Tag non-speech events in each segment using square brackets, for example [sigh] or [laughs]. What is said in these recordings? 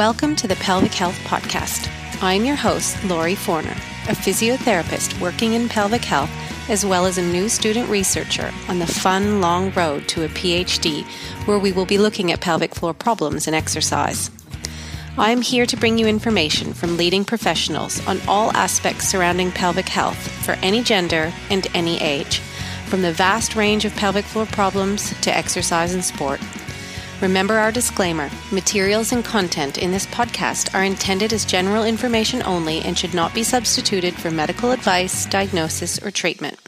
Welcome to the Pelvic Health Podcast. I'm your host, Laurie Forner, a physiotherapist working in pelvic health, as well as a new student researcher on the fun, long road to a PhD, where we will be looking at pelvic floor problems and exercise. I am here to bring you information from leading professionals on all aspects surrounding pelvic health for any gender and any age, from the vast range of pelvic floor problems to exercise and sport. Remember our disclaimer materials and content in this podcast are intended as general information only and should not be substituted for medical advice, diagnosis, or treatment.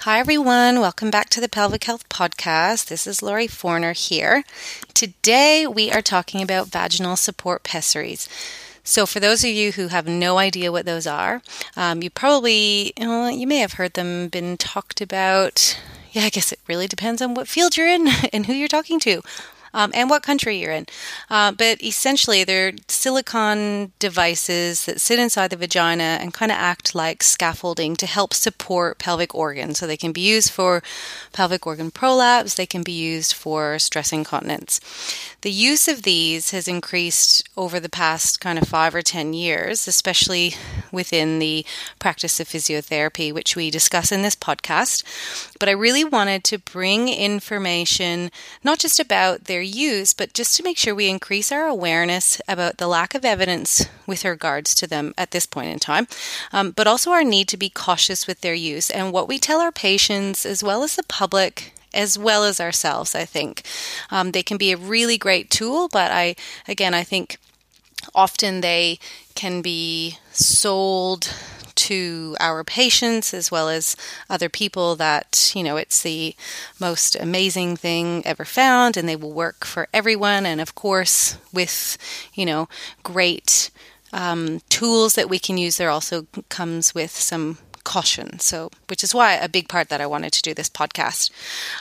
Hi, everyone. Welcome back to the Pelvic Health Podcast. This is Laurie Forner here. Today, we are talking about vaginal support pessaries. So, for those of you who have no idea what those are, um, you probably, you, know, you may have heard them been talked about. Yeah, I guess it really depends on what field you're in [laughs] and who you're talking to um, and what country you're in. Uh, but essentially, they're silicone devices that sit inside the vagina and kind of act like scaffolding to help support pelvic organs. So they can be used for pelvic organ prolapse, they can be used for stress incontinence. The use of these has increased over the past kind of five or 10 years, especially within the practice of physiotherapy, which we discuss in this podcast. But I really wanted to bring information not just about their use, but just to make sure we increase our awareness about the lack of evidence with regards to them at this point in time, um, but also our need to be cautious with their use and what we tell our patients as well as the public as well as ourselves, I think. Um, they can be a really great tool, but I, again, I think often they can be sold to our patients as well as other people that, you know, it's the most amazing thing ever found and they will work for everyone. And of course, with, you know, great um, tools that we can use, there also comes with some caution. So, which is why a big part that I wanted to do this podcast.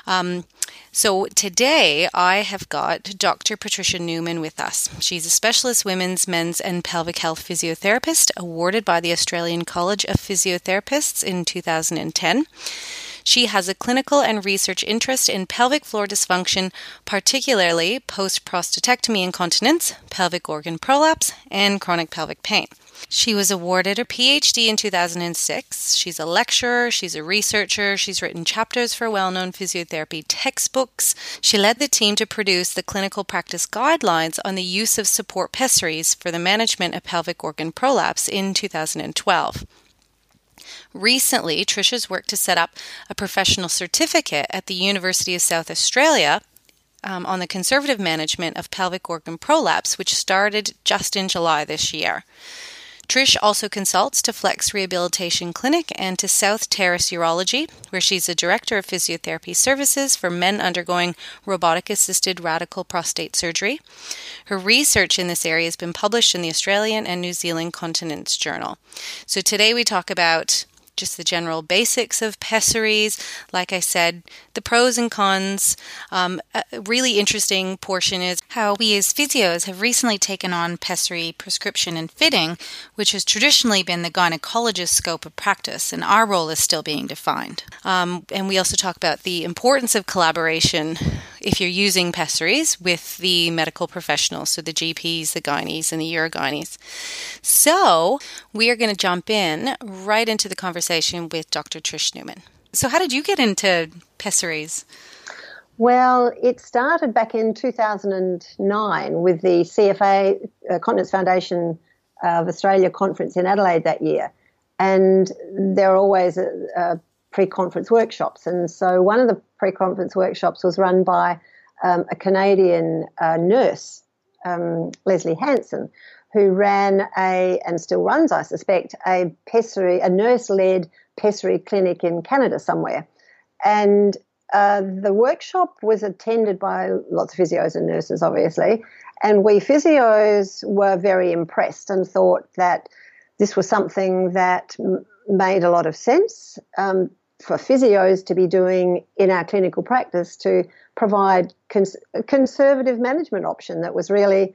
Um, so today I have got Dr. Patricia Neumann with us. She's a specialist women's, men's, and pelvic health physiotherapist awarded by the Australian College of Physiotherapists in 2010. She has a clinical and research interest in pelvic floor dysfunction, particularly post prostatectomy incontinence, pelvic organ prolapse, and chronic pelvic pain. She was awarded her PhD in 2006. She's a lecturer, she's a researcher, she's written chapters for well known physiotherapy textbooks. She led the team to produce the clinical practice guidelines on the use of support pessaries for the management of pelvic organ prolapse in 2012. Recently, Trisha's worked to set up a professional certificate at the University of South Australia um, on the conservative management of pelvic organ prolapse, which started just in July this year. Trish also consults to Flex Rehabilitation Clinic and to South Terrace Urology, where she's a director of physiotherapy services for men undergoing robotic assisted radical prostate surgery. Her research in this area has been published in the Australian and New Zealand Continence Journal. So today we talk about just the general basics of pessaries. Like I said, the pros and cons. Um, a really interesting portion is how we as physios have recently taken on pessary prescription and fitting, which has traditionally been the gynecologist's scope of practice, and our role is still being defined. Um, and we also talk about the importance of collaboration if you're using pessaries with the medical professionals, so the GPs, the gynes, and the urogynes. So we are going to jump in right into the conversation with Dr. Trish Neumann. So, how did you get into pessaries? Well, it started back in 2009 with the CFA uh, Continence Foundation of Australia conference in Adelaide that year. And there are always a, a pre-conference workshops. And so one of the pre-conference workshops was run by um, a Canadian uh, nurse, um, Leslie Hanson, who ran a and still runs, I suspect, a pessary, a nurse-led pessary clinic in Canada somewhere. And uh, the workshop was attended by lots of physios and nurses, obviously. And we physios were very impressed and thought that this was something that m- made a lot of sense. Um, for physios to be doing in our clinical practice to provide cons- a conservative management option that was really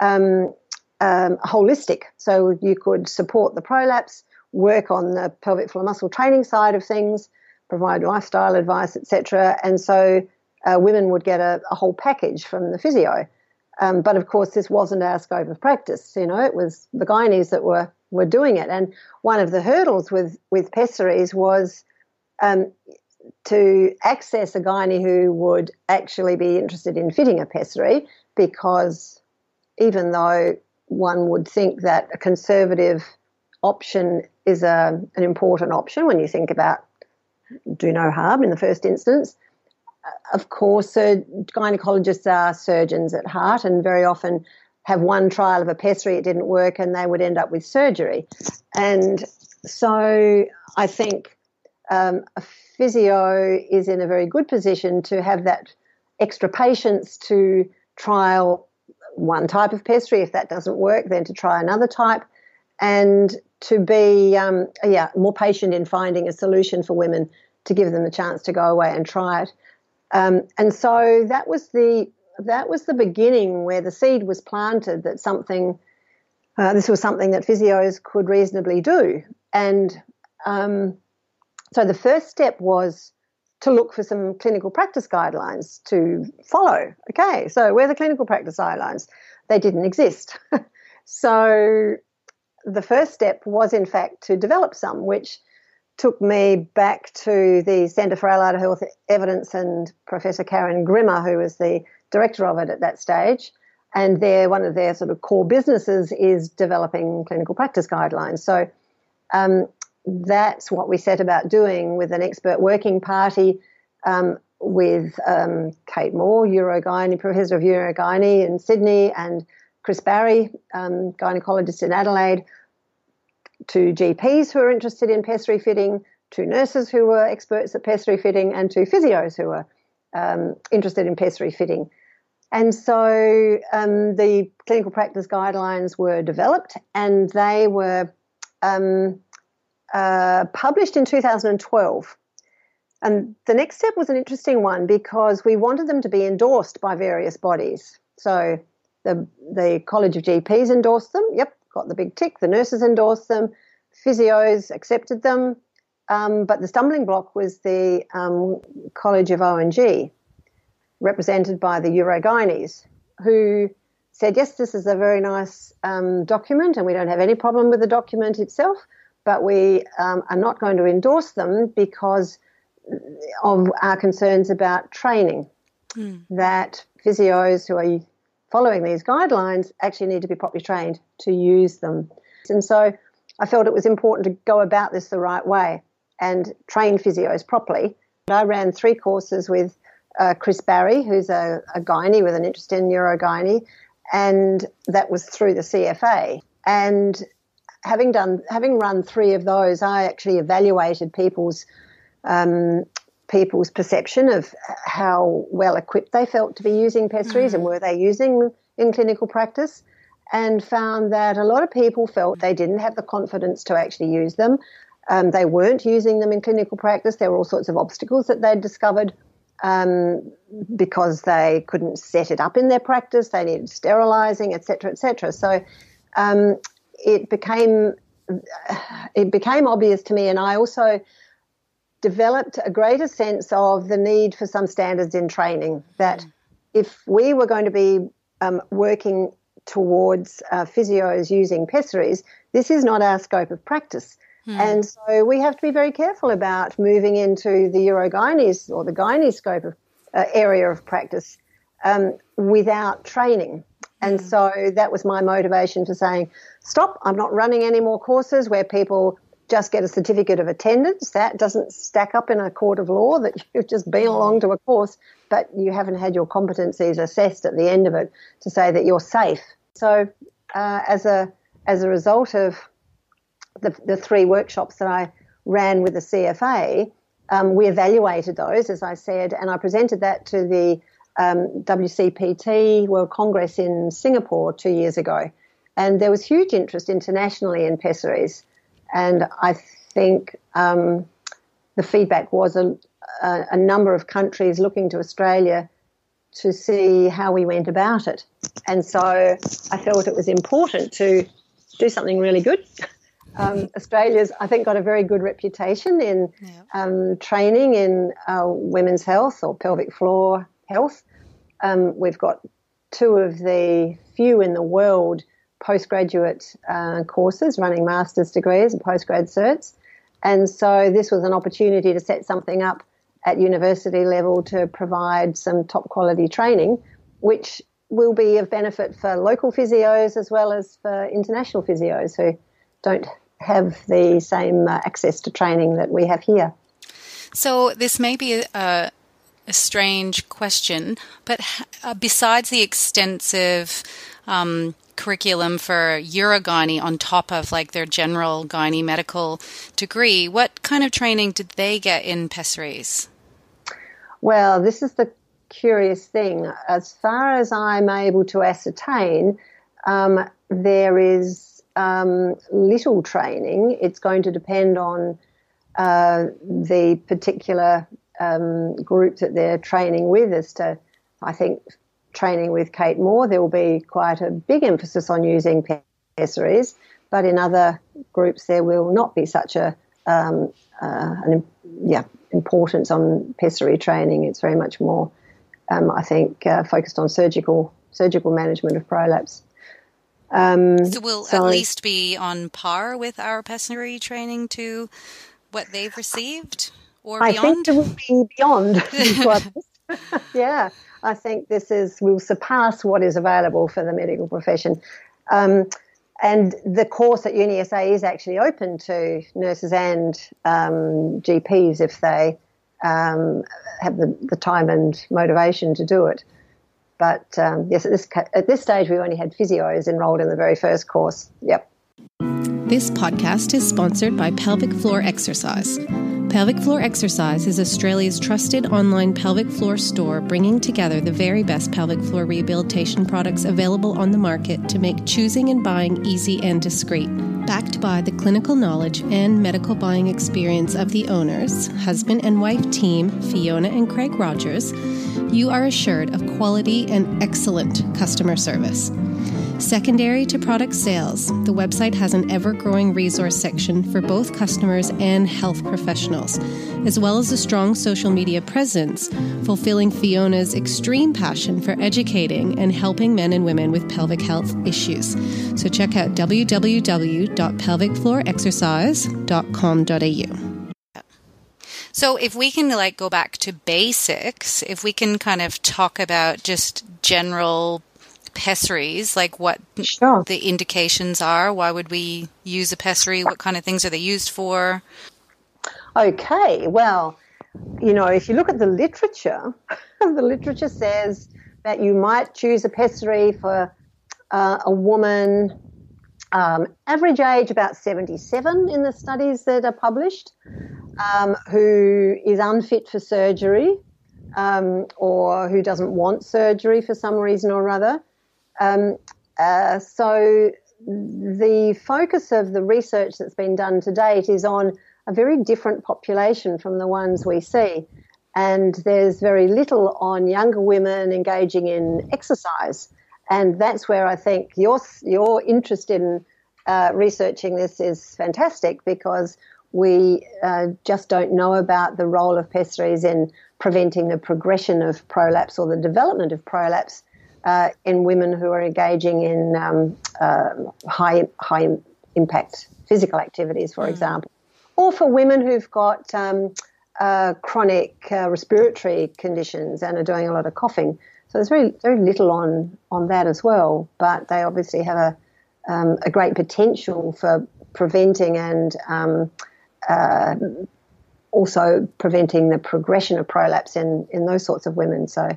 um, um, holistic. So you could support the prolapse, work on the pelvic floor muscle training side of things, provide lifestyle advice, etc. And so uh, women would get a, a, whole package from the physio. Um, but of course, this wasn't our scope of practice. You know, it was the gynaes that were were doing it. And one of the hurdles with with pessaries was um, to access a gynae who would actually be interested in fitting a pessary, because even though one would think that a conservative option is a, an important option when you think about do no harm in the first instance. Of course, gynecologists are surgeons at heart and very often have one trial of a pessary, it didn't work, and they would end up with surgery. And so I think um, a physio is in a very good position to have that extra patience to trial one type of pessary. If that doesn't work, then to try another type, and to be um, yeah more patient in finding a solution for women to give them a chance to go away and try it. Um, and so that was the that was the beginning where the seed was planted that something uh, this was something that physios could reasonably do. And um, so the first step was to look for some clinical practice guidelines to follow. Okay, so where are the clinical practice guidelines? They didn't exist. [laughs] so the first step was, in fact, to develop some, which took me back to the Centre for Allied Health Evidence and Professor Karen Grimmer, who was the director of it at that stage. And their one of their sort of core businesses is developing clinical practice guidelines. So um, that's what we set about doing with an expert working party um, with um, Kate Moore, Urogyne, Professor of Urogyne in Sydney, and Chris Barry, um, gynecologist in Adelaide, two GPs who are interested in pessary fitting, two nurses who were experts at pessary fitting, and two physios who were um, interested in pessary fitting. And so um, the clinical practice guidelines were developed and they were um, uh, published in 2012. And the next step was an interesting one because we wanted them to be endorsed by various bodies. So the, the College of GPs endorsed them. Yep, got the big tick. The nurses endorsed them. Physios accepted them. Um, but the stumbling block was the um, College of O&G, represented by the Urogynes, who said, yes, this is a very nice um, document and we don't have any problem with the document itself, but we um, are not going to endorse them because of our concerns about training. Mm. That physios who are following these guidelines actually need to be properly trained to use them. And so I felt it was important to go about this the right way and train physios properly. I ran three courses with uh, Chris Barry, who's a, a gynae with an interest in urogynae, and that was through the CFA. And having done, having run three of those, I actually evaluated people's um, people's perception of how well equipped they felt to be using pessaries mm. and were they using in clinical practice and found that a lot of people felt they didn't have the confidence to actually use them. Um, they weren't using them in clinical practice. There were all sorts of obstacles that they'd discovered um, because they couldn't set it up in their practice. They needed sterilizing, etc., etc. So um, it became it became obvious to me, and I also developed a greater sense of the need for some standards in training. That if we were going to be um, working towards uh, physios using pessaries, this is not our scope of practice. Hmm. And so we have to be very careful about moving into the urogynes or the gynae scope of uh, area of practice um, without training. And hmm. so that was my motivation for saying, stop, I'm not running any more courses where people just get a certificate of attendance. That doesn't stack up in a court of law that [laughs] you've just been along to a course, but you haven't had your competencies assessed at the end of it to say that you're safe. So, uh, as a as a result of the, the three workshops that I ran with the CFA, um, we evaluated those, as I said, and I presented that to the um, WCPT World Congress in Singapore two years ago. And there was huge interest internationally in pessaries. And I think um, the feedback was a, a, a, number of countries looking to Australia to see how we went about it. And so I felt it was important to do something really good [laughs] Um, Australia's, I think, got a very good reputation in yeah. um, training in uh, women's health or pelvic floor health. Um, we've got two of the few in the world postgraduate uh, courses running master's degrees and postgrad certs. And so this was an opportunity to set something up at university level to provide some top quality training, which will be of benefit for local physios as well as for international physios who don't have the same uh, access to training that we have here. So this may be a, a strange question, but uh, besides the extensive um, curriculum for Urogyne on top of like their general gyne medical degree, what kind of training did they get in pessaries? Well, this is the curious thing. As far as I'm able to ascertain, um, there is um, little training. It's going to depend on uh, the particular um, group that they're training with as to, I think, training with Kate Moore, there will be quite a big emphasis on using pessaries, but in other groups there will not be such a um, uh, an, yeah importance on pessary training. It's very much more, um, I think, uh, focused on surgical surgical management of prolapse. Um, so we'll so at least be on par with our pessary training to what they've received or I beyond? think it will be beyond. [laughs] [laughs] yeah, I think this is will surpass what is available for the medical profession. Um, and the course at UniSA is actually open to nurses and um, GPs if they um, have the, the, time and motivation to do it. But um, yes, at this at this stage, we only had physios enrolled in the very first course. Yep. This podcast is sponsored by Pelvic Floor Exercise. Pelvic Floor Exercise is Australia's trusted online pelvic floor store, bringing together the very best pelvic floor rehabilitation products available on the market to make choosing and buying easy and discreet. Backed by the clinical knowledge and medical buying experience of the owners, husband and wife team, Fiona and Craig Rogers, you are assured of quality and excellent customer service. Secondary to product sales, the website has an ever growing resource section for both customers and health professionals, as well as a strong social media presence, fulfilling Fiona's extreme passion for educating and helping men and women with pelvic health issues. So check out www.pelvicfloorexercise.com.au. So if we can like go back to basics, if we can kind of talk about just general pessaries, like what sure. the indications are. Why would we use a pessary? What kind of things are they used for? Okay, well, you know, if you look at the literature, [laughs] the literature says that you might choose a pessary for uh, a woman, um, average age about 77 in the studies that are published, um, who is unfit for surgery um, or who doesn't want surgery for some reason or other. Um, uh, so the focus of the research that's been done to date is on a very different population from the ones we see. And there's very little on younger women engaging in exercise. And that's where I think your, your interest in uh, researching this is fantastic because we uh, just don't know about the role of pessaries in preventing the progression of prolapse or the development of prolapse uh, in women who are engaging in um, uh, high high impact physical activities, for mm. example, or for women who've got um, uh, chronic uh, respiratory conditions and are doing a lot of coughing. So there's very very little on on that as well, but they obviously have a um, a great potential for preventing and um, uh, also preventing the progression of prolapse in, in those sorts of women. So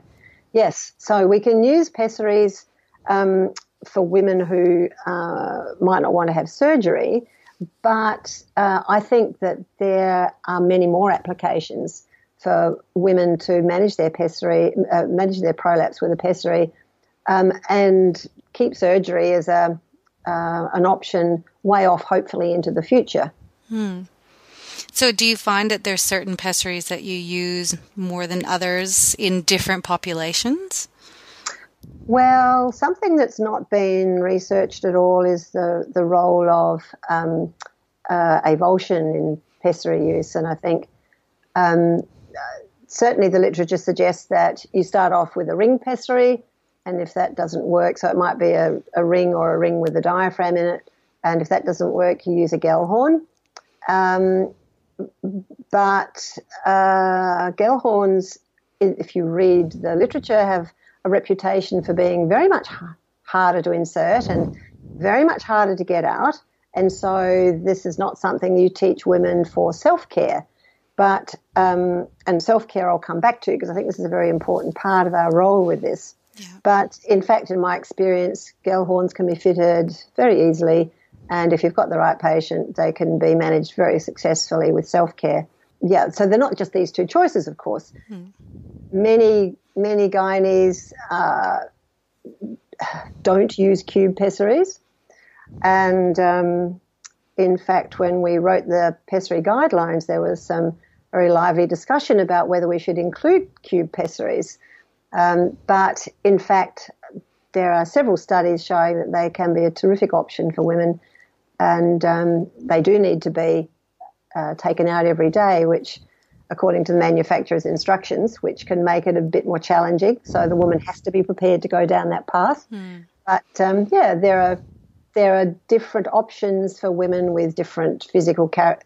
Yes, so we can use pessaries um, for women who uh, might not want to have surgery, but uh, I think that there are many more applications for women to manage their pessary, uh, manage their prolapse with a pessary, um, and keep surgery as a uh, an option way off, hopefully into the future. Hmm. So, do you find that there's certain pessaries that you use more than others in different populations? Well, something that's not been researched at all is the, the role of um, uh, avulsion in pessary use. And I think um, certainly the literature suggests that you start off with a ring pessary and if that doesn't work, so it might be a, a ring or a ring with a diaphragm in it, and if that doesn't work, you use a Gellhorn. Um, but uh, Gellhorns, if you read the literature, have a reputation for being very much harder to insert and very much harder to get out. And so this is not something you teach women for self care. But, um, and self care I'll come back to because I think this is a very important part of our role with this. Yeah. But in fact, in my experience, Gellhorns can be fitted very easily. And if you've got the right patient, they can be managed very successfully with self care. Yeah, so they're not just these two choices, of course. Mm-hmm. Many, many gynaes uh, don't use cube pessaries. And um, in fact, when we wrote the pessary guidelines, there was some very lively discussion about whether we should include cube pessaries. Um, but in fact, there are several studies showing that they can be a terrific option for women, and um, they do need to be uh, taken out every day, which, according to the manufacturer's instructions, which can make it a bit more challenging. So the woman has to be prepared to go down that path. Mm. But um, yeah, there are there are different options for women with different physical char-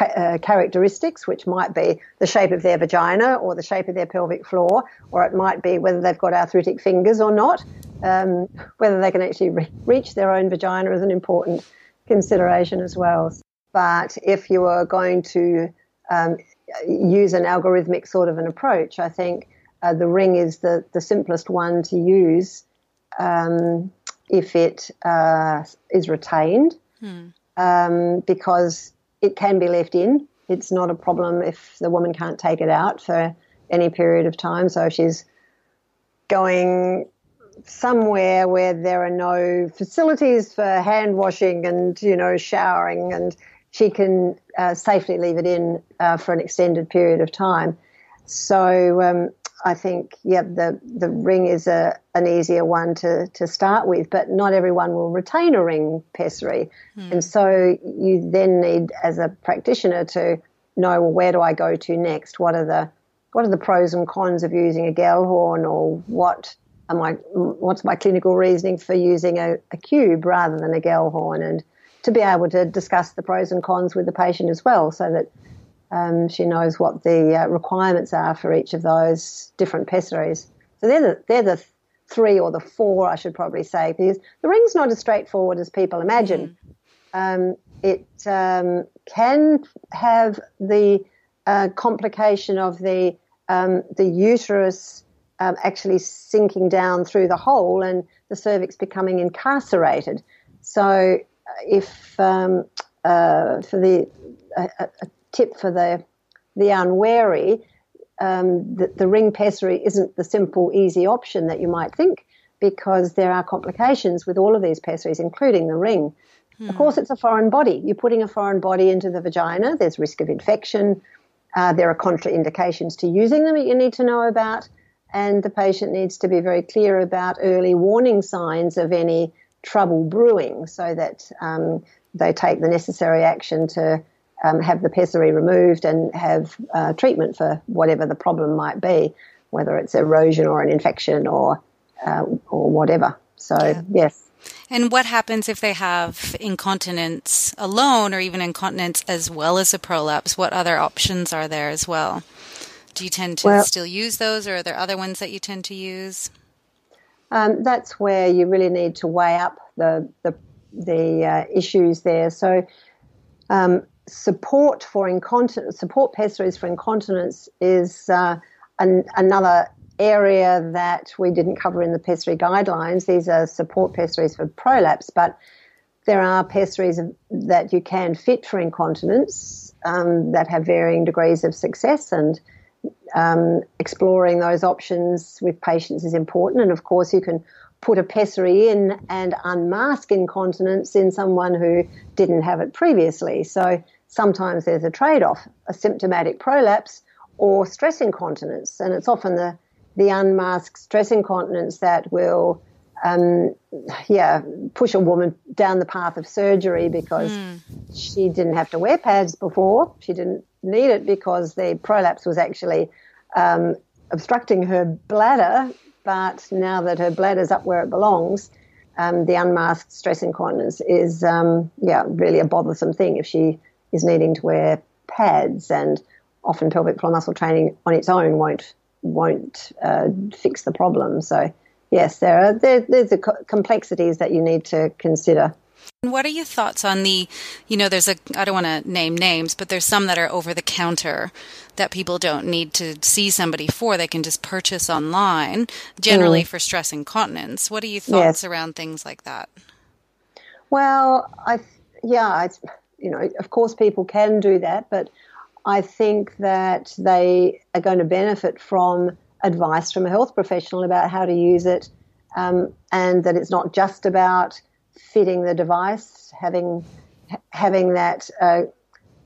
uh, characteristics, which might be the shape of their vagina or the shape of their pelvic floor, or it might be whether they've got arthritic fingers or not. Um, whether they can actually re- reach their own vagina is an important consideration as well. But if you are going to um, use an algorithmic sort of an approach, I think uh, the ring is the, the simplest one to use. Um, if it uh, is retained hmm. um, because it can be left in. It's not a problem if the woman can't take it out for any period of time. So if she's going somewhere where there are no facilities for hand washing and you know showering and she can uh, safely leave it in uh, for an extended period of time. So um, I think, yeah, the, the ring is a, an easier one to, to start with, but not everyone will retain a ring pessary. Mm. And so you then need, as a practitioner, to know, well, where do I go to next? What are the, what are the pros and cons of using a Gellhorn or what am I, what's my clinical reasoning for using a, a cube rather than a Gellhorn? And to be able to discuss the pros and cons with the patient as well so that um, she knows what the uh, requirements are for each of those different pessaries. So they're the, they're the three or the four, I should probably say, because the ring's not as straightforward as people imagine. Mm. Um, it um, can have the uh, complication of the um, the uterus um, actually sinking down through the hole and the cervix becoming incarcerated. So uh, if um, uh, for the a, a tip for the the unwary, um, the, the ring pessary isn't the simple, easy option that you might think because there are complications with all of these pessaries, including the ring. Hmm. Of course, it's a foreign body. You're putting a foreign body into the vagina. There's risk of infection. Uh, there are contraindications to using them that you need to know about. And the patient needs to be very clear about early warning signs of any trouble brewing so that um, they take the necessary action to um, have the pessary removed and have uh, treatment for whatever the problem might be, whether it's erosion or an infection or uh, or whatever. So yeah. yes. And what happens if they have incontinence alone or even incontinence as well as a prolapse? What other options are there as well? Do you tend to well, still use those or are there other ones that you tend to use? Um, that's where you really need to weigh up the, the, the uh, issues there. So um, support for incontinence, support pessaries for incontinence is uh, an, another area that we didn't cover in the pessary guidelines. These are support pessaries for prolapse, but there are pessaries that you can fit for incontinence um, that have varying degrees of success, and um, exploring those options with patients is important. And of course, you can put a pessary in and unmask incontinence in someone who didn't have it previously. So sometimes there's a trade off a symptomatic prolapse or stress incontinence. And it's often the, the unmasked stress incontinence that will, um, yeah, push a woman down the path of surgery because mm. she didn't have to wear pads before. She didn't need it because the prolapse was actually um, obstructing her bladder but now that her bladder's up where it belongs, um, the unmasked stress incontinence is, um, yeah, really a bothersome thing if she is needing to wear pads and often pelvic floor muscle training on its own won't won't uh, fix the problem. So yes, there are there, there's the complexities that you need to consider. What are your thoughts on the, you know, there's a, I don't want to name names, but there's some that are over the counter that people don't need to see somebody for. They can just purchase online, generally mm. for stress incontinence. What are your thoughts yes. around things like that? Well, I, yeah, I, you know, of course people can do that, but I think that they are going to benefit from advice from a health professional about how to use it, um, and that it's not just about fitting the device, having having that uh,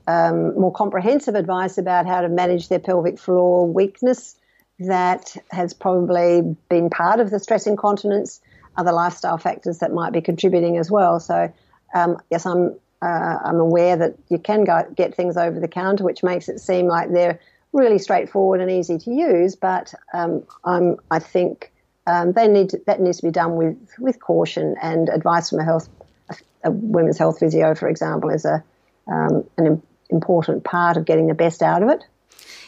um, more comprehensive advice about how to manage their pelvic floor weakness that has probably been part of the stress incontinence, other lifestyle factors that might be contributing as well. So, um, yes, I'm uh, I'm aware that you can go, get things over the counter, which makes it seem like they're really straightforward and easy to use. But um, i think um, they need to, that needs to be done with, with caution and advice from a health a, a women's health physio, for example, is a um, an important part of getting the best out of it.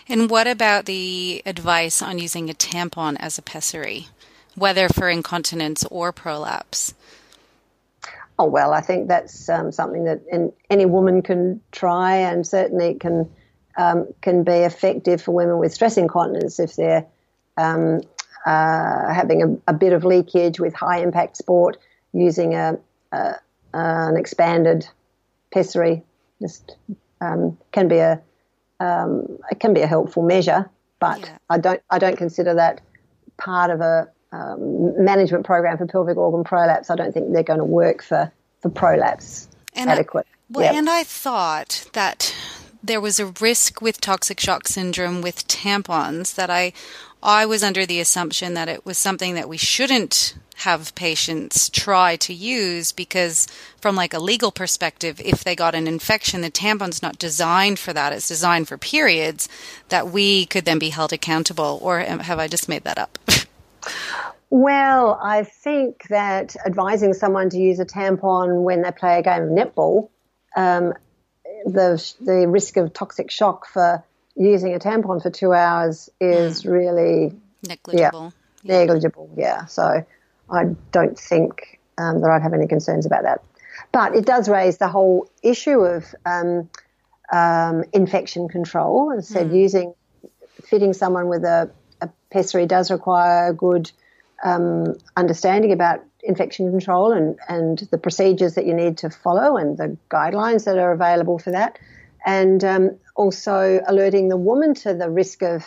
And what about the advice on using a tampon as a pessary, whether for incontinence or prolapse? Oh well, I think that's um, something that any woman can try, and certainly can um, can be effective for women with stress incontinence if they're um, uh, having a, a, bit of leakage with high impact sport, using a, a an expanded pessary just um, can be a um, it can be a helpful measure, but yeah. I don't I don't consider that part of a um, management program for pelvic organ prolapse. I don't think they're going to work for for prolapse and adequate. I, well, yep. and I thought that there was a risk with toxic shock syndrome with tampons that I I was under the assumption that it was something that we shouldn't have patients try to use because from like a legal perspective if they got an infection the tampon's not designed for that. It's designed for periods that we could then be held accountable. Or have I just made that up? [laughs] Well, I think that advising someone to use a tampon when they play a game of netball, um, the the risk of toxic shock for using a tampon for two hours is mm. really negligible. Yeah, yeah, negligible. Yeah. So I don't think um, that I'd have any concerns about that. But it does raise the whole issue of um, um, infection control. As I said, mm. using fitting someone with a, a pessary does require a good um, understanding about infection control and, and the procedures that you need to follow and the guidelines that are available for that. And um, also alerting the woman to the risk of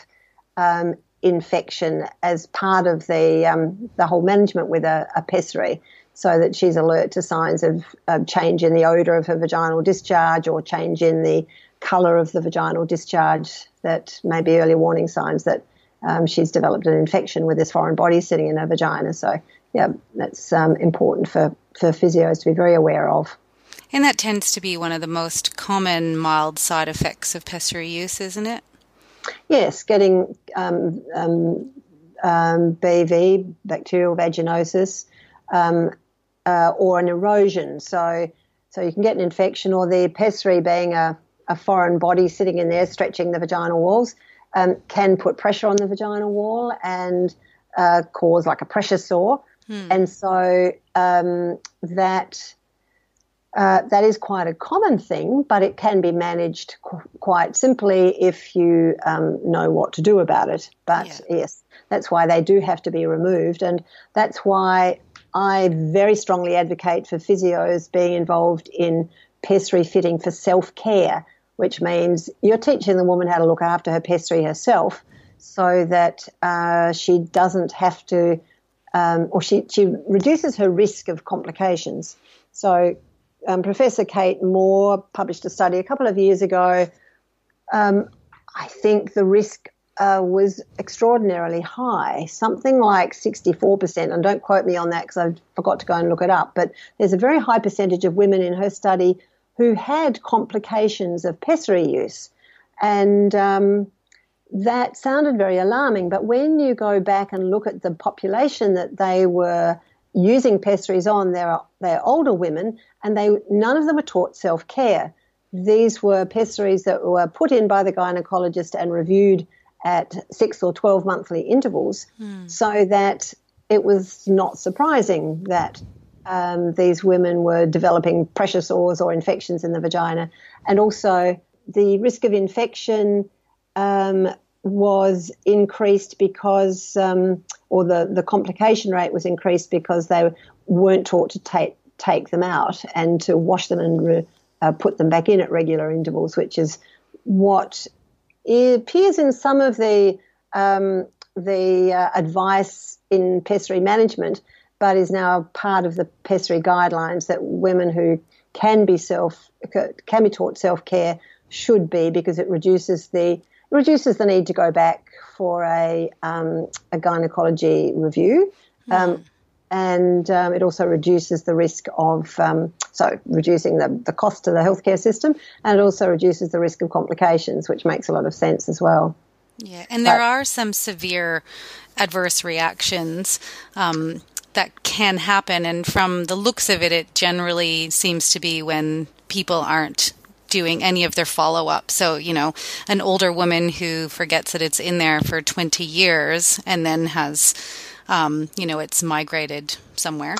um, infection as part of the um, the whole management with a, a, pessary, so that she's alert to signs of, of change in the odor of her vaginal discharge or change in the colour of the vaginal discharge that may be early warning signs that um, she's developed an infection with this foreign body sitting in her vagina. So, yeah, that's um, important for, for physios to be very aware of. And that tends to be one of the most common mild side effects of pessary use, isn't it? Yes, getting um, um, um, BV, bacterial vaginosis, um, uh, or an erosion. So, so you can get an infection, or the pessary being a, a foreign body sitting in there stretching the vaginal walls um, can put pressure on the vaginal wall and uh, cause like a pressure sore. Hmm. And so um, that uh, that is quite a common thing, but it can be managed qu- quite simply if you um, know what to do about it. But yeah. yes, that's why they do have to be removed, and that's why I very strongly advocate for physios being involved in pessary fitting for self care, which means you're teaching the woman how to look after her pessary herself, so that uh, she doesn't have to, um, or she she reduces her risk of complications. So um, Professor Kate Moore published a study a couple of years ago. Um, I think the risk uh, was extraordinarily high, something like 64%. And don't quote me on that because I forgot to go and look it up. But there's a very high percentage of women in her study who had complications of pessary use. And um, that sounded very alarming. But when you go back and look at the population that they were using pessaries on, they're, they're older women, and they none of them were taught self care. These were pessaries that were put in by the gynecologist and reviewed at six or 12 monthly intervals, hmm. so that it was not surprising that um, these women were developing pressure sores or infections in the vagina. And also, the risk of infection um, was increased because, um, or the, the complication rate was increased because they weren't taught to take, take them out and to wash them and re, uh, put them back in at regular intervals, which is what appears in some of the um, the uh, advice in pessary management, but is now part of the pessary guidelines that women who can be self can be taught self care should be because it reduces the reduces the need to go back for a um, a gynecology review. Um, and um, it also reduces the risk of um, so reducing the, the cost to the healthcare system and it also reduces the risk of complications which makes a lot of sense as well yeah and there but, are some severe adverse reactions um, that can happen and from the looks of it it generally seems to be when people aren't doing any of their follow up. So, you know, an older woman who forgets that it's in there for 20 years and then has um, you know, it's migrated somewhere.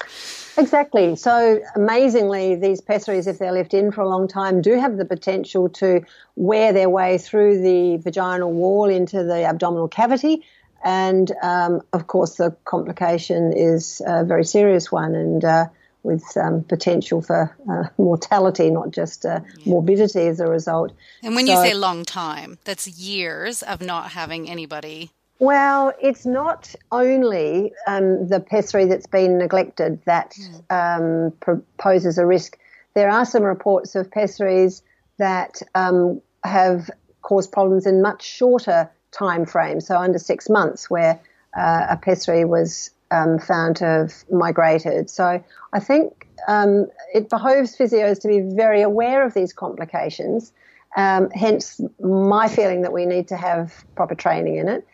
Exactly. So amazingly, these pessaries, if they're left in for a long time, do have the potential to wear their way through the vaginal wall into the abdominal cavity. And um, of course, the complication is a very serious one and uh, with um, potential for uh, [laughs] mortality, not just uh, morbidity as a result. And when so, you say long time, that's years of not having anybody well, it's not only um, the pessary that's been neglected that um, poses a risk. There are some reports of pessaries that um, have caused problems in much shorter time frame, so under six months, where uh, a pessary was um, found to have migrated. So I think um, it behoves physios to be very aware of these complications. Um, hence, my feeling that we need to have proper training in it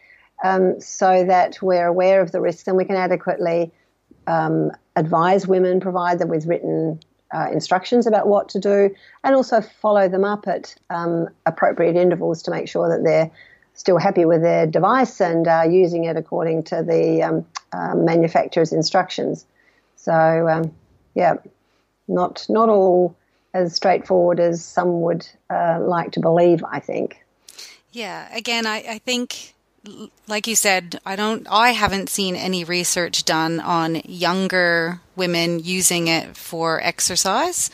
um, so that we're aware of the risks and we can adequately um, advise women, provide them with written uh, instructions about what to do, and also follow them up at um, appropriate intervals to make sure that they're still happy with their device and uh, using it according to the um, uh, manufacturer's instructions. So, um, yeah, not not all as straightforward as some would uh, like to believe. I think. Yeah, again, I, I think like you said, I don't, I haven't seen any research done on younger women using it for exercise.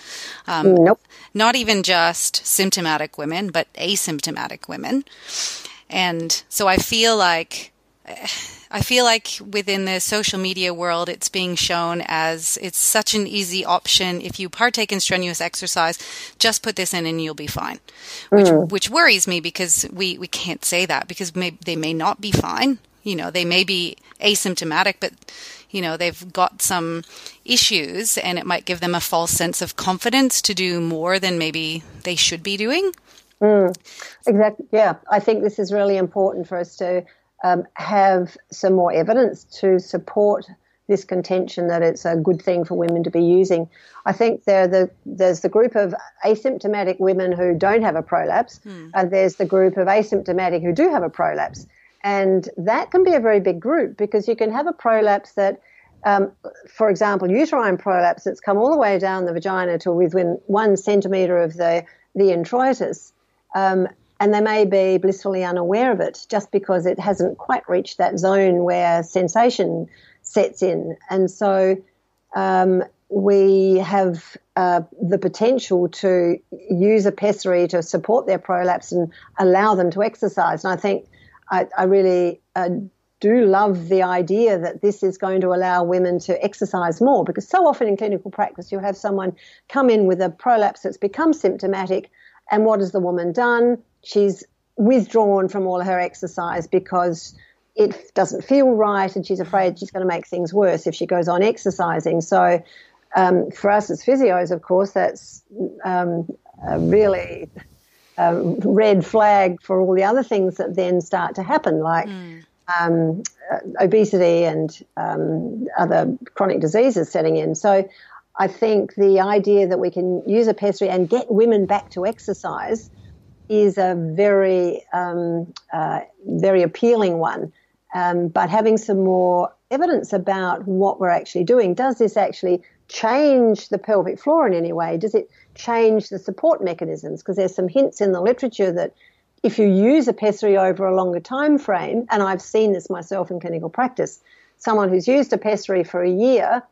Um, nope. Not even just symptomatic women, but asymptomatic women. And so I feel like I feel like within the social media world, it's being shown as it's such an easy option. If you partake in strenuous exercise, just put this in and you'll be fine. Which, mm. which worries me because we, we can't say that because may, they may not be fine. You know, they may be asymptomatic, but you know they've got some issues and it might give them a false sense of confidence to do more than maybe they should be doing mm, exactly yeah i think this is really important for us to um, have some more evidence to support this contention that it's a good thing for women to be using. I think there the, there's the group of asymptomatic women who don't have a prolapse, hmm. and there's the group of asymptomatic who do have a prolapse. And that can be a very big group because you can have a prolapse that, um, for example, uterine prolapse that's come all the way down the vagina to within one centimetre of the, the introitus. Um, and they may be blissfully unaware of it just because it hasn't quite reached that zone where sensation sets in. And so um, we have uh, the potential to use a pessary to support their prolapse and allow them to exercise. And I think I, I really uh, do love the idea that this is going to allow women to exercise more because so often in clinical practice you'll have someone come in with a prolapse that's become symptomatic and what has the woman done? she's withdrawn from all her exercise because it doesn't feel right and she's afraid she's going to make things worse if she goes on exercising. So, um, for us as physios, of course, that's um, a really um, red flag for all the other things that then start to happen, like mm. um, uh, obesity and um, other chronic diseases setting in. So I think the idea that we can use a pessary and get women back to exercise is a very, um, uh, very appealing one. Um, but having some more evidence about what we're actually doing, does this actually change the pelvic floor in any way? Does it change the support mechanisms? Because there's some hints in the literature that if you use a pessary over a longer time frame, and I've seen this myself in clinical practice, someone who's used a pessary for a year,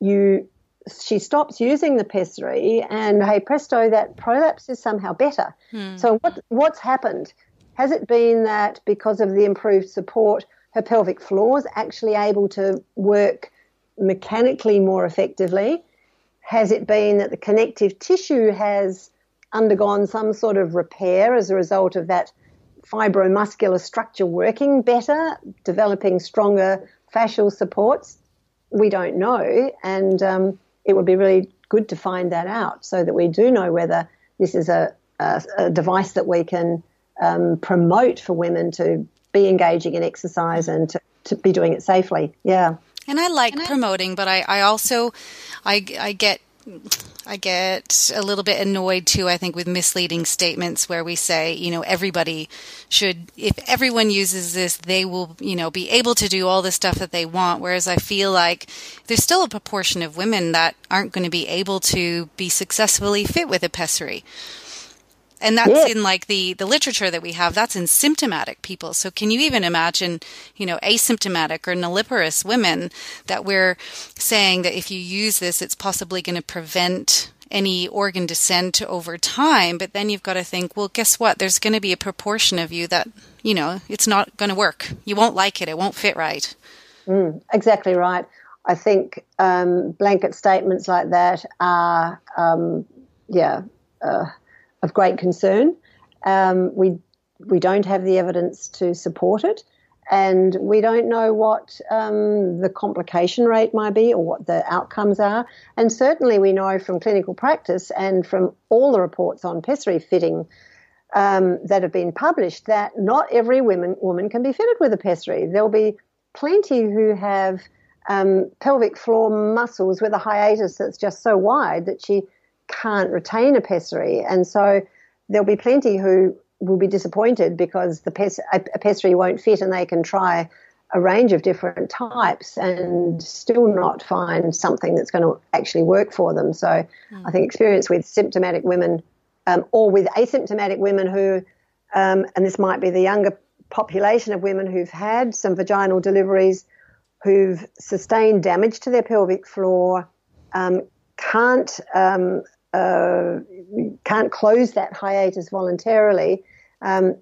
you she stops using the pessary, and hey presto, that prolapse is somehow better. Hmm. So what what's happened? Has it been that because of the improved support, her pelvic floor is actually able to work mechanically more effectively? Has it been that the connective tissue has undergone some sort of repair as a result of that fibromuscular structure working better, developing stronger fascial supports? We don't know. And um, it would be really good to find that out so that we do know whether this is a, a, a device that we can um, promote for women to be engaging in exercise and to, to be doing it safely. Yeah. And I like and promoting, I, but I, I also I, I get I get a little bit annoyed too, I think, with misleading statements where we say, you know, everybody should, if everyone uses this, they will, you know, be able to do all the stuff that they want. Whereas I feel like there's still a proportion of women that aren't going to be able to be successfully fit with a pessary and that's yeah. in like the the literature that we have that's in symptomatic people. So can you even imagine you know asymptomatic or nulliparous women that we're saying that if you use this it's possibly going to prevent any organ descent over time? But then you've got to think well guess what? There's going to be a proportion of you that you know it's not going to work. You won't like it. It won't fit right. Mm, exactly right. I think um, blanket statements like that are um, yeah uh, of great concern. Um, we we don't have the evidence to support it, and we don't know what um, the complication rate might be or what the outcomes are. And certainly, we know from clinical practice and from all the reports on pessary fitting um, that have been published that not every woman woman can be fitted with a pessary. There'll be plenty who have um, pelvic floor muscles with a hiatus that's just so wide that she can't retain a pessary. And so there'll be plenty who will be disappointed because the pes- a pessary won't fit and they can try a range of different types and still not find something that's going to actually work for them. So mm. I think experience with symptomatic women um, or with asymptomatic women who, um, and this might be the younger population of women who've had some vaginal deliveries, who've sustained damage to their pelvic floor, um, can't um, uh, can't close that hiatus voluntarily, um,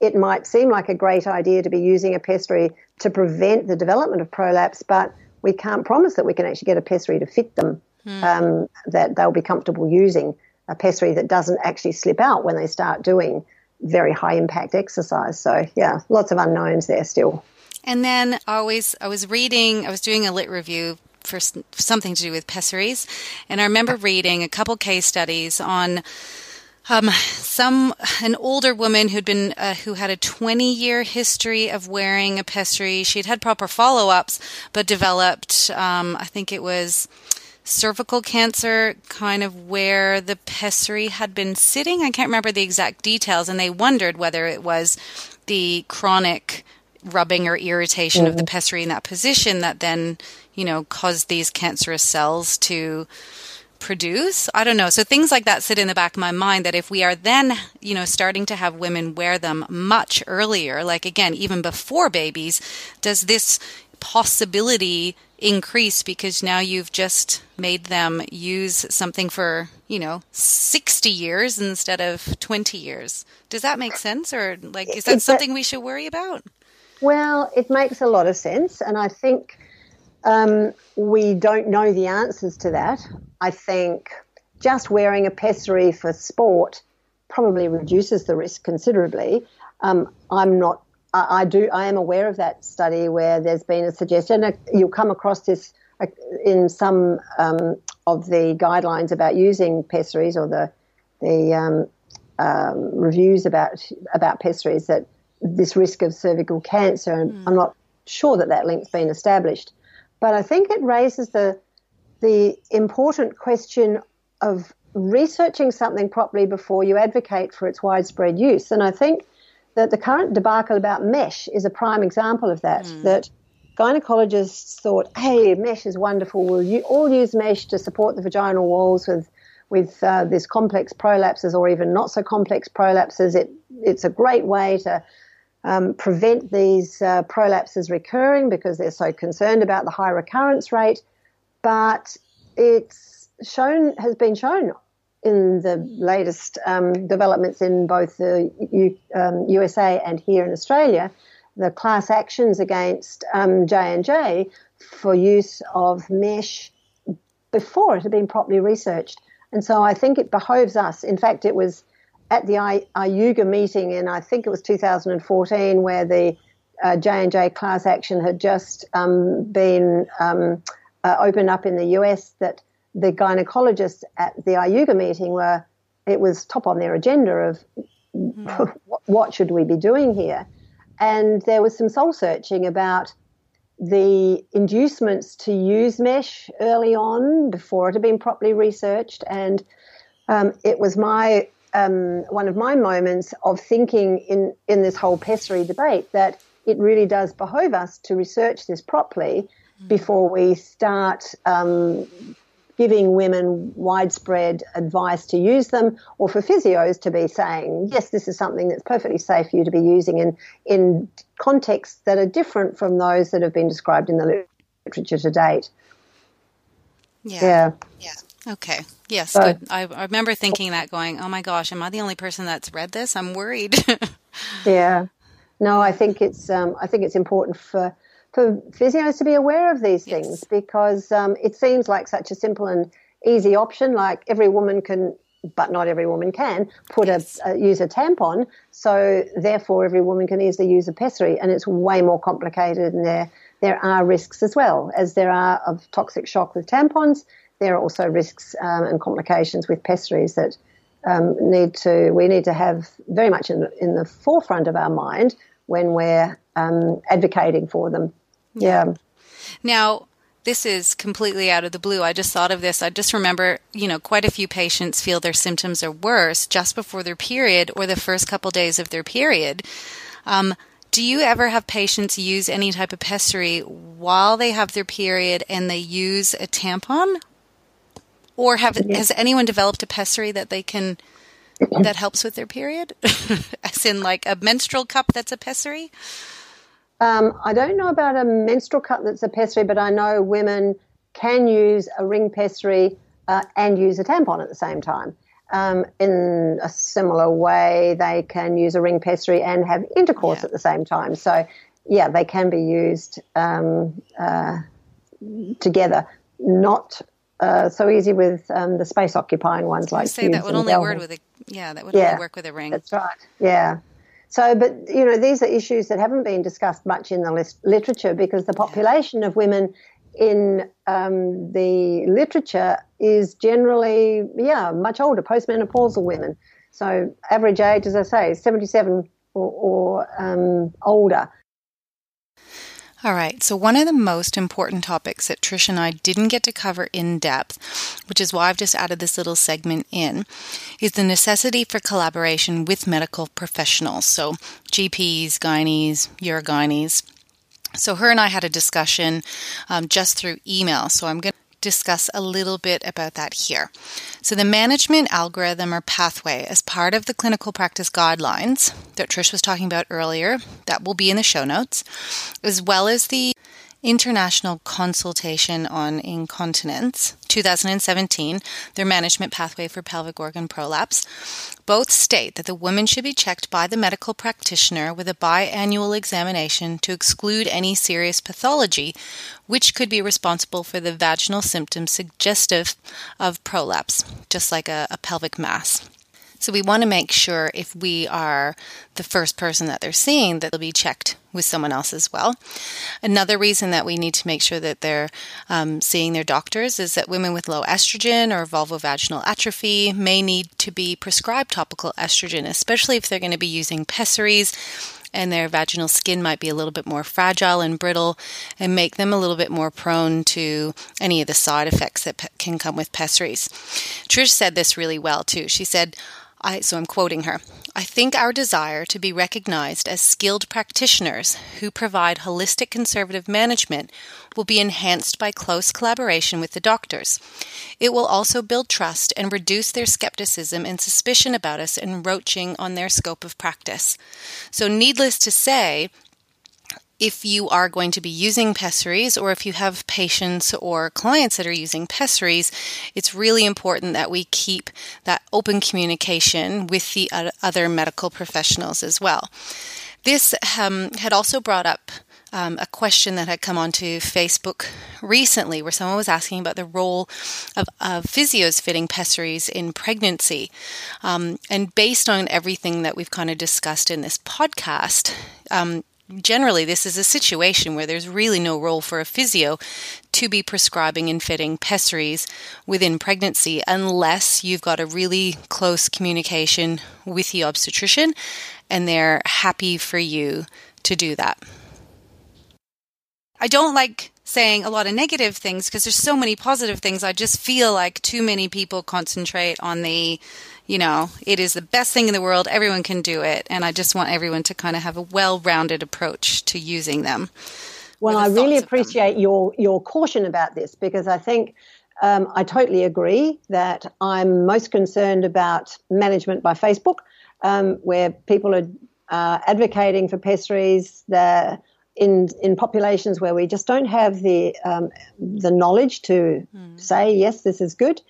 it might seem like a great idea to be using a pessary to prevent the development of prolapse, but we can't promise that we can actually get a pessary to fit them, hmm. um, that they'll be comfortable using a pessary that doesn't actually slip out when they start doing very high impact exercise. So, yeah, lots of unknowns there still. And then always, I was reading, I was doing a lit review for something to do with pessaries. And I remember reading a couple case studies on um, some an older woman who'd been uh, who had a 20 year history of wearing a pessary. She'd had proper follow ups, but developed um, I think it was cervical cancer, kind of where the pessary had been sitting. I can't remember the exact details, and they wondered whether it was the chronic rubbing or irritation mm-hmm. of the mm-hmm. pessary in that position that then you know, cause these cancerous cells to produce. I don't know. So things like that sit in the back of my mind that if we are then, you know, starting to have women wear them much earlier, like again, even before babies, does this possibility increase because now you've just made them use something for, you know, 60 years instead of 20 years? Does that make sense? Or like, is that something we should worry about? Well, it makes a lot of sense. And I think um, we don't know the answers to that. I think just wearing a pessary for sport probably reduces the risk considerably. Um, I'm not. I, I, do. I am aware of that study where there's been a suggestion. You'll come across this uh, in some um, of the guidelines about using pessaries or the the um, um, reviews about about pessaries that this risk of cervical cancer, and mm. I'm not sure that that link's been established. But I think it raises the the important question of researching something properly before you advocate for its widespread use. And I think that the current debacle about mesh is a prime example of that. Mm. That gynecologists thought, "Hey, mesh is wonderful. We'll all use mesh to support the vaginal walls with." With uh, this complex prolapses or even not so complex prolapses, it, it's a great way to um, prevent these uh, prolapses recurring because they're so concerned about the high recurrence rate. But it's shown has been shown in the latest um, developments in both the U, um, USA and here in Australia, the class actions against um, J and J for use of mesh before it had been properly researched. And so I think it behoves us. In fact, it was at the IUGA meeting in I think it was 2014, where the uh, J and J class action had just um, been um, uh, opened up in the US. That the gynecologists at the IUGA meeting were it was top on their agenda of [laughs] mm. what should we be doing here, and there was some soul searching about the inducements to use mesh early on before it had been properly researched and um, it was my um, one of my moments of thinking in, in this whole pessary debate that it really does behove us to research this properly mm. before we start um, giving women widespread advice to use them, or for physios to be saying, yes, this is something that's perfectly safe for you to be using in, in contexts that are different from those that have been described in the literature to date. Yeah. Yeah. yeah. Okay. Yes, good. I, I remember thinking that going, oh my gosh, am I the only person that's read this? I'm worried. [laughs] yeah. No, I think it's um, I think it's important for for physios to be aware of these things yes. because um, it seems like such a simple and easy option. Like every woman can, but not every woman can, put yes. a, a, use a tampon. So therefore, every woman can easily use a pessary, and it's way more complicated. And there there are risks as well as there are of toxic shock with tampons there are also risks um, and complications with pessaries that um, need to we need to have very much in, in the forefront of our mind when we're um, advocating for them. Yeah. yeah. Now, this is completely out of the blue. I just thought of this. I just remember, you know, quite a few patients feel their symptoms are worse just before their period or the first couple days of their period. Um, do you ever have patients use any type of pessary while they have their period and they use a tampon? Or have has anyone developed a pessary that they can that helps with their period? [laughs] As in like a menstrual cup that's a pessary? Um, I don't know about a menstrual cup that's a pessary, but I know women can use a ring pessary uh, and use a tampon at the same time. Um, in a similar way, they can use a ring pessary and have intercourse yeah. at the same time. So, yeah, they can be used um, uh, together, not uh, so easy with um, the space occupying ones like say that would only work with a yeah that would yeah, only work with a ring. That's right. Yeah. So, but you know, these are issues that haven't been discussed much in the list, literature because the population yeah. of women in um, the literature is generally, yeah, much older, postmenopausal women. So, average age, as I say, is 77 or, or um, older. All right, so one of the most important topics that Trish and I didn't get to cover in depth, which is why I've just added this little segment in, is the necessity for collaboration with medical professionals. So GPs, gynes, urogynes. So her and I had a discussion um, just through email. So I'm going to discuss a little bit about that here. So, the management algorithm or pathway, as part of the clinical practice guidelines that Trish was talking about earlier, that will be in the show notes, as well as the International Consultation on Incontinence 2017, their management pathway for pelvic organ prolapse, both state that the woman should be checked by the medical practitioner with a biannual examination to exclude any serious pathology which could be responsible for the vaginal symptoms suggestive of prolapse, just like a, a pelvic mass. So we want to make sure if we are the first person that they're seeing that they'll be checked with someone else as well. Another reason that we need to make sure that they're um, seeing their doctors is that women with low estrogen or vulvovaginal atrophy may need to be prescribed topical estrogen, especially if they're going to be using pessaries and their vaginal skin might be a little bit more fragile and brittle and make them a little bit more prone to any of the side effects that can come with pessaries. Trish said this really well too. She said, I, so I'm quoting her. I think our desire to be recognized as skilled practitioners who provide holistic conservative management will be enhanced by close collaboration with the doctors. It will also build trust and reduce their skepticism and suspicion about us encroaching on their scope of practice. So, needless to say, if you are going to be using pessaries or if you have patients or clients that are using pessaries, it's really important that we keep that open communication with the other medical professionals as well. This um, had also brought up um, a question that had come onto Facebook recently where someone was asking about the role of, of physios fitting pessaries in pregnancy. Um, and based on everything that we've kind of discussed in this podcast, um, generally this is a situation where there's really no role for a physio to be prescribing and fitting pessaries within pregnancy unless you've got a really close communication with the obstetrician and they're happy for you to do that. I don't like saying a lot of negative things because there's so many positive things. I just feel like too many people concentrate on the you know, it is the best thing in the world. Everyone can do it. And I just want everyone to kind of have a well rounded approach to using them. Well, I really appreciate your, your caution about this because I think um, I totally agree that I'm most concerned about management by Facebook, um, where people are uh, advocating for pessaries that in in populations where we just don't have the um, the knowledge to mm. say yes, this is good,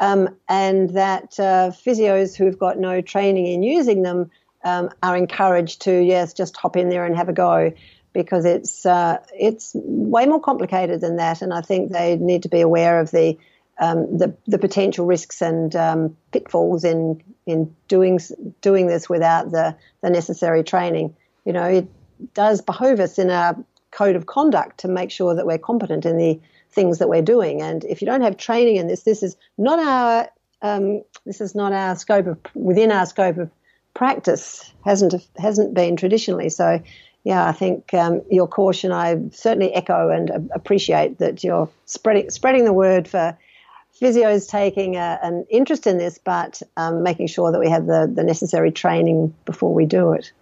um, and that uh, physios who've got no training in using them um, are encouraged to yes just hop in there and have a go because it's uh, it's way more complicated than that and I think they need to be aware of the um, the, the potential risks and um, pitfalls in in doing doing this without the, the necessary training. You know, it does behove us in our code of conduct to make sure that we're competent in the things that we're doing. And if you don't have training in this, this is not our um, this is not our scope of within our scope of practice. hasn't hasn't been traditionally. So, yeah, I think um, your caution I certainly echo and appreciate that you're spreading spreading the word for physios taking a, an interest in this, but um, making sure that we have the, the necessary training before we do it.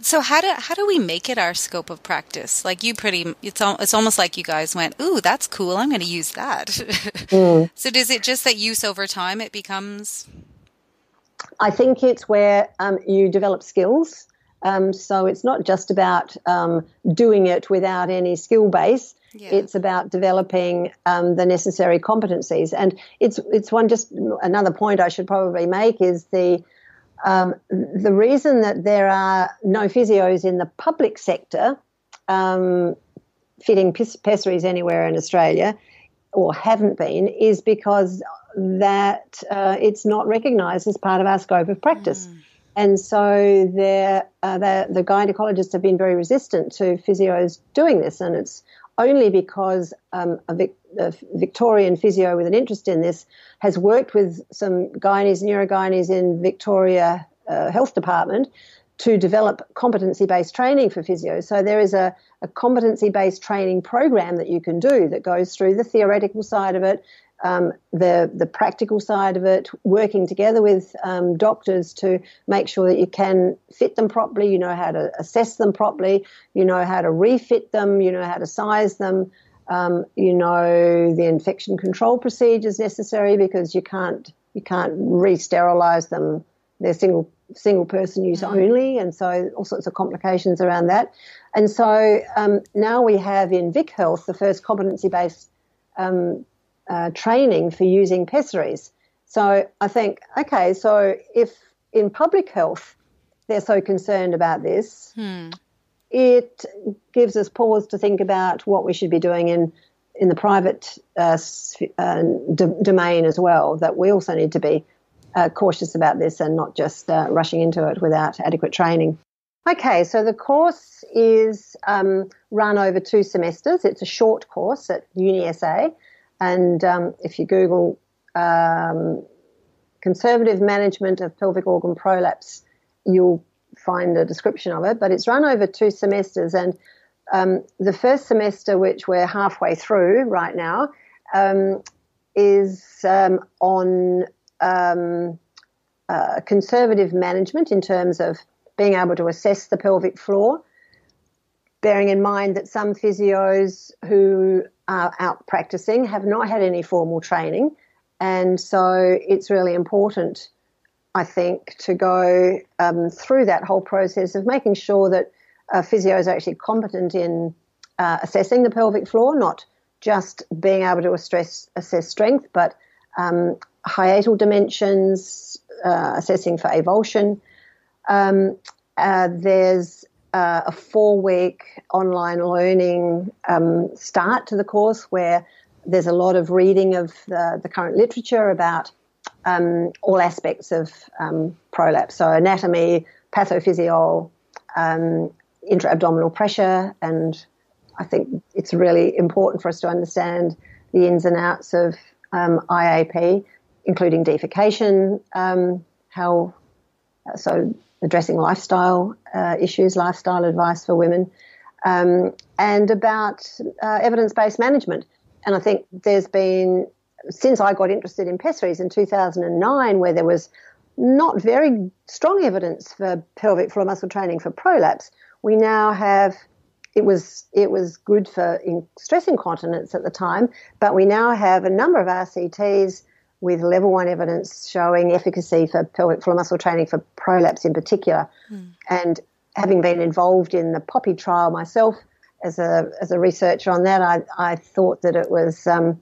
So how do how do we make it our scope of practice? Like you pretty it's al- it's almost like you guys went, "Ooh, that's cool. I'm going to use that." [laughs] mm. So does it just that use over time it becomes I think it's where um, you develop skills. Um, so it's not just about um, doing it without any skill base. Yeah. It's about developing um, the necessary competencies, and it's it's one just another point I should probably make is the um, the reason that there are no physios in the public sector um, fitting pessaries anywhere in Australia, or haven't been, is because that uh, it's not recognised as part of our scope of practice. Mm. And so uh, the, the gynecologists have been very resistant to physios doing this, and it's only because um, a, Vic, a, Victorian physio with an interest in this has worked with some gynaes, urogynaes in Victoria uh, Health Department to develop competency based training for physios. So there is a, a competency based training program that you can do that goes through the theoretical side of it, um, the the practical side of it, working together with um, doctors to make sure that you can fit them properly, you know how to assess them properly, you know how to refit them, you know how to size them, um, you know the infection control procedures necessary because you can't you can't re-sterilize them. They're single single person use mm-hmm. only, and so all sorts of complications around that. And so um, now we have in Vic Health the first competency based um, uh, training for using pessaries. So I think, okay, so if in public health they're so concerned about this, hmm. it gives us pause to think about what we should be doing in in the private uh, uh, d- domain as well. That we also need to be uh, cautious about this and not just uh, rushing into it without adequate training. Okay, so the course is um, run over two semesters. It's a short course at UniSA, and um, if you Google um, conservative management of pelvic organ prolapse, you'll find a description of it. But it's run over two semesters, and um, the first semester, which we're halfway through right now, um, is um, on um, uh, conservative management in terms of being able to assess the pelvic floor, bearing in mind that some physios who are out practicing have not had any formal training. And so it's really important, I think, to go um, through that whole process of making sure that uh, physios are actually competent in uh, assessing the pelvic floor, not just being able to assess, assess strength, but um, hiatal dimensions, uh, assessing for avulsion. Um, uh, there's uh, a four week online learning um, start to the course where there's a lot of reading of the, the current literature about um, all aspects of um, prolapse. So, anatomy, pathophysiology, um, intra-abdominal pressure, and I think it's really important for us to understand the ins and outs of um, IAP, including defecation, um, how so addressing lifestyle uh, issues, lifestyle advice for women, um, and about uh, evidence-based management. And I think there's been since I got interested in pessaries in 2009, where there was not very strong evidence for pelvic floor muscle training for prolapse we now have it was it was good for in stress incontinence at the time, but we now have a number of RCTs with level one evidence showing efficacy for pelvic floor muscle training for prolapse in particular. Mm. And having been involved in the POPPY trial myself as a as a researcher on that, I, I thought that it was um,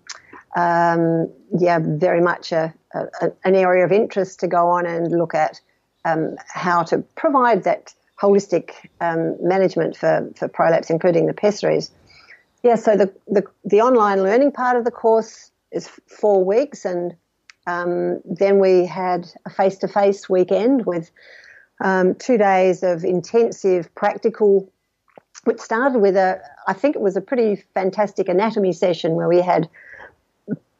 um, yeah very much a, a, an area of interest to go on and look at um, how to provide that holistic um, management for, for prolapse, including the pessaries. Yeah, so the, the, the online learning part of the course is four weeks, and um, then we had a face to face weekend with um, two days of intensive practical, which started with a, I think it was a pretty fantastic anatomy session where we had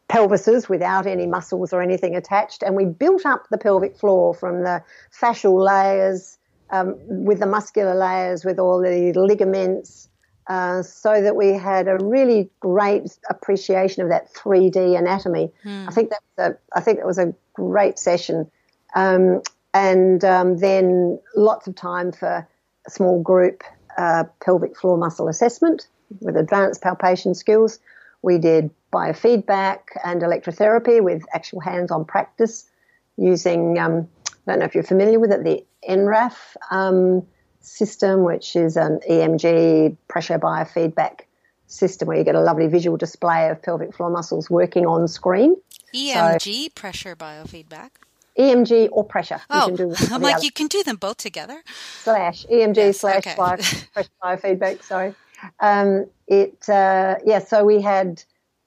pelvises without any muscles or anything attached, and we built up the pelvic floor from the fascial layers um, with the muscular layers, with all the ligaments, uh, so that we had a really great appreciation of that 3D anatomy. Hmm. I think that was a, I think that was a great session, um, and um, then lots of time for a small group uh, pelvic floor muscle assessment with advanced palpation skills. We did biofeedback and electrotherapy with actual hands-on practice using. Um, I don't know if you're familiar with it, the NRAF um, system, which is an EMG pressure biofeedback system where you get a lovely visual display of pelvic floor muscles working on screen. EMG so, pressure biofeedback. EMG or pressure. Oh, [laughs] I'm like, other. you can do them both together. Slash EMG yes, slash okay. [laughs] pressure biofeedback. Sorry. Um, it uh, yeah. So we had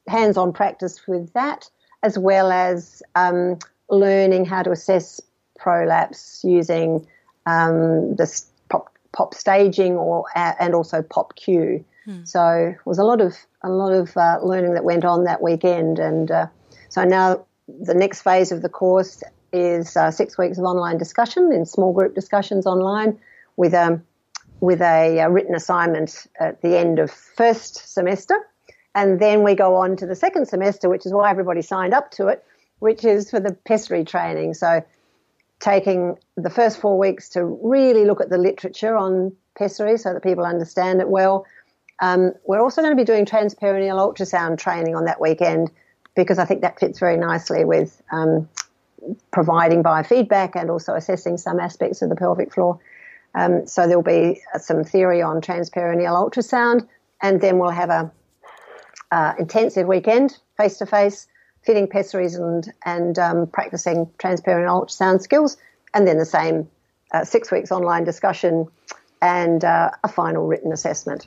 hands-on practice with that, as well as um, learning how to assess prolapse using um, the pop, staging or and also POP-Q. Hmm. So it was a lot of a lot of uh, learning that went on that weekend, and uh, so now the next phase of the course is uh, six weeks of online discussion in small group discussions online with a um, with a, a written assignment at the end of first semester, and then we go on to the second semester, which is why everybody signed up to it, which is for the pessary training. So taking the first four weeks to really look at the literature on pessary so that people understand it well. Um, we're also going to be doing transperineal ultrasound training on that weekend because I think that fits very nicely with um, providing biofeedback and also assessing some aspects of the pelvic floor. Um, so there'll be some theory on transperineal ultrasound, and then we'll have a uh, intensive weekend face to face fitting pessaries and, and um, practicing transperineal ultrasound skills, and then the same uh, six weeks online discussion and uh, a final written assessment.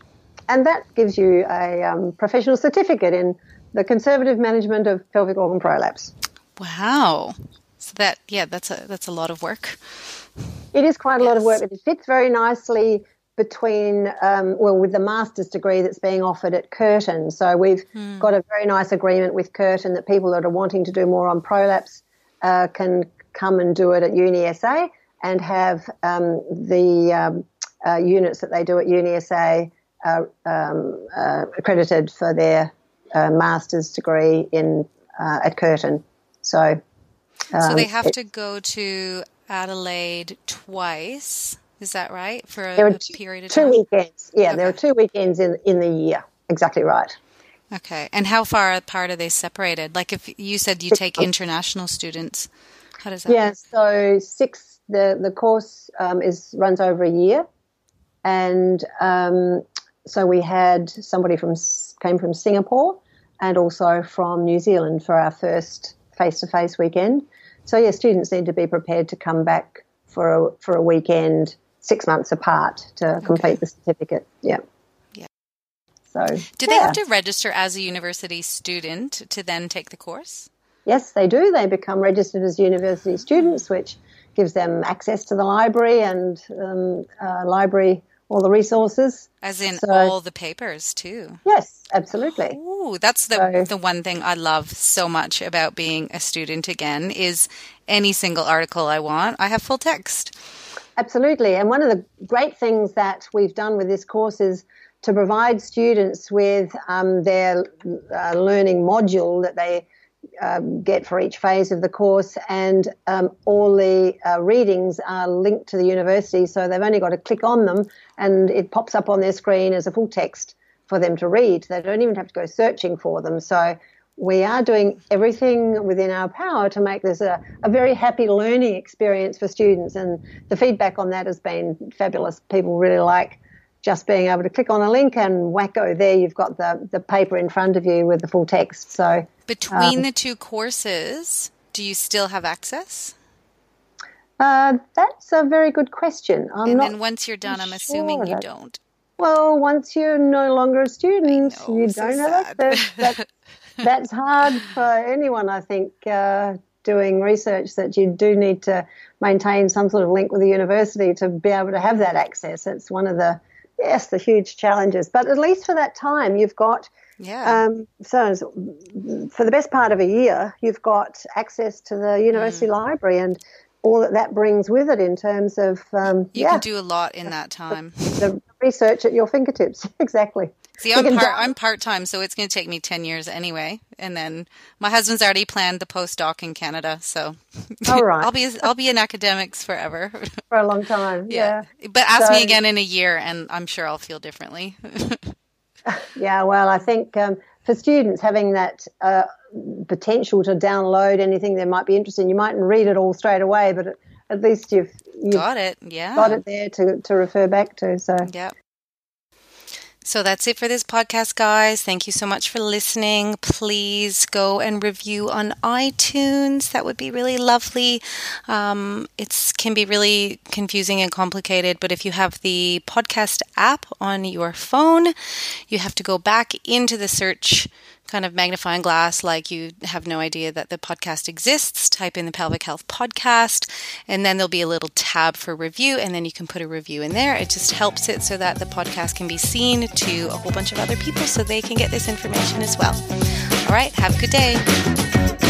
And that gives you a um, professional certificate in the conservative management of pelvic organ prolapse. Wow. So that yeah, that's a that's a lot of work. It is quite a yes. lot of work, but it fits very nicely between um, well with the master's degree that's being offered at Curtin. So we've hmm. got a very nice agreement with Curtin that people that are wanting to do more on prolapse uh, can come and do it at UniSA and have um, the um, uh, units that they do at UniSA uh, um, uh, accredited for their uh, master's degree in uh, at Curtin. So, so they um, have it, to go to Adelaide twice. Is that right for a, a period of two time? weekends? Yeah, okay. there are two weekends in in the year. Exactly right. Okay, and how far apart are they separated? Like if you said you take international students, how does that? Yeah, work? so six. The the course um, is runs over a year, and um, so we had somebody from came from Singapore and also from New Zealand for our first face to face weekend. So yeah, students need to be prepared to come back for a for a weekend six months apart to okay. complete the certificate. Yeah. Yeah. So do yeah. they have to register as a university student to then take the course? Yes, they do. They become registered as university students, which gives them access to the library and um, uh, library all the resources. As in so, all the papers too. Yes, absolutely. Ooh, that's the so, the one thing I love so much about being a student again is any single article I want, I have full text. Absolutely. And one of the great things that we've done with this course is to provide students with um, their uh, learning module that they um, get for each phase of the course, and um, all the uh, readings are linked to the university, so they've only got to click on them, and it pops up on their screen as a full text for them to read. They don't even have to go searching for them. So we are doing everything within our power to make this a, a very happy learning experience for students, and the feedback on that has been fabulous. People really like just being able to click on a link and wacko there you've got the, the paper in front of you with the full text. So between um, the two courses do you still have access? Uh, that's a very good question. I'm and then once you're done i'm assuming you don't. Well once you're no longer a student know, you don't have access [laughs] that's hard for anyone i think uh, doing research that you do need to maintain some sort of link with the university to be able to have that access. It's one of the yes, the huge challenges. But at least for that time, you've got yeah. Um, so for the best part of a year, you've got access to the university mm. library and all that that brings with it in terms of um, you yeah, can do a lot in that time. The, the research at your fingertips, [laughs] exactly. See, I'm part, I'm part time, so it's going to take me ten years anyway. And then my husband's already planned the postdoc in Canada, so [laughs] all right. I'll be I'll be in academics forever [laughs] for a long time. Yeah, yeah. but ask so, me again in a year, and I'm sure I'll feel differently. [laughs] yeah, well, I think um, for students having that uh, potential to download anything that might be interesting, you mightn't read it all straight away, but at least you've, you've got it. Yeah, got it there to to refer back to. So yeah. So that's it for this podcast, guys. Thank you so much for listening. Please go and review on iTunes. That would be really lovely. Um, it can be really confusing and complicated, but if you have the podcast app on your phone, you have to go back into the search kind of magnifying glass like you have no idea that the podcast exists, type in the Pelvic Health Podcast, and then there'll be a little tab for review, and then you can put a review in there. It just helps it so that the podcast can be seen to a whole bunch of other people so they can get this information as well. All right, have a good day.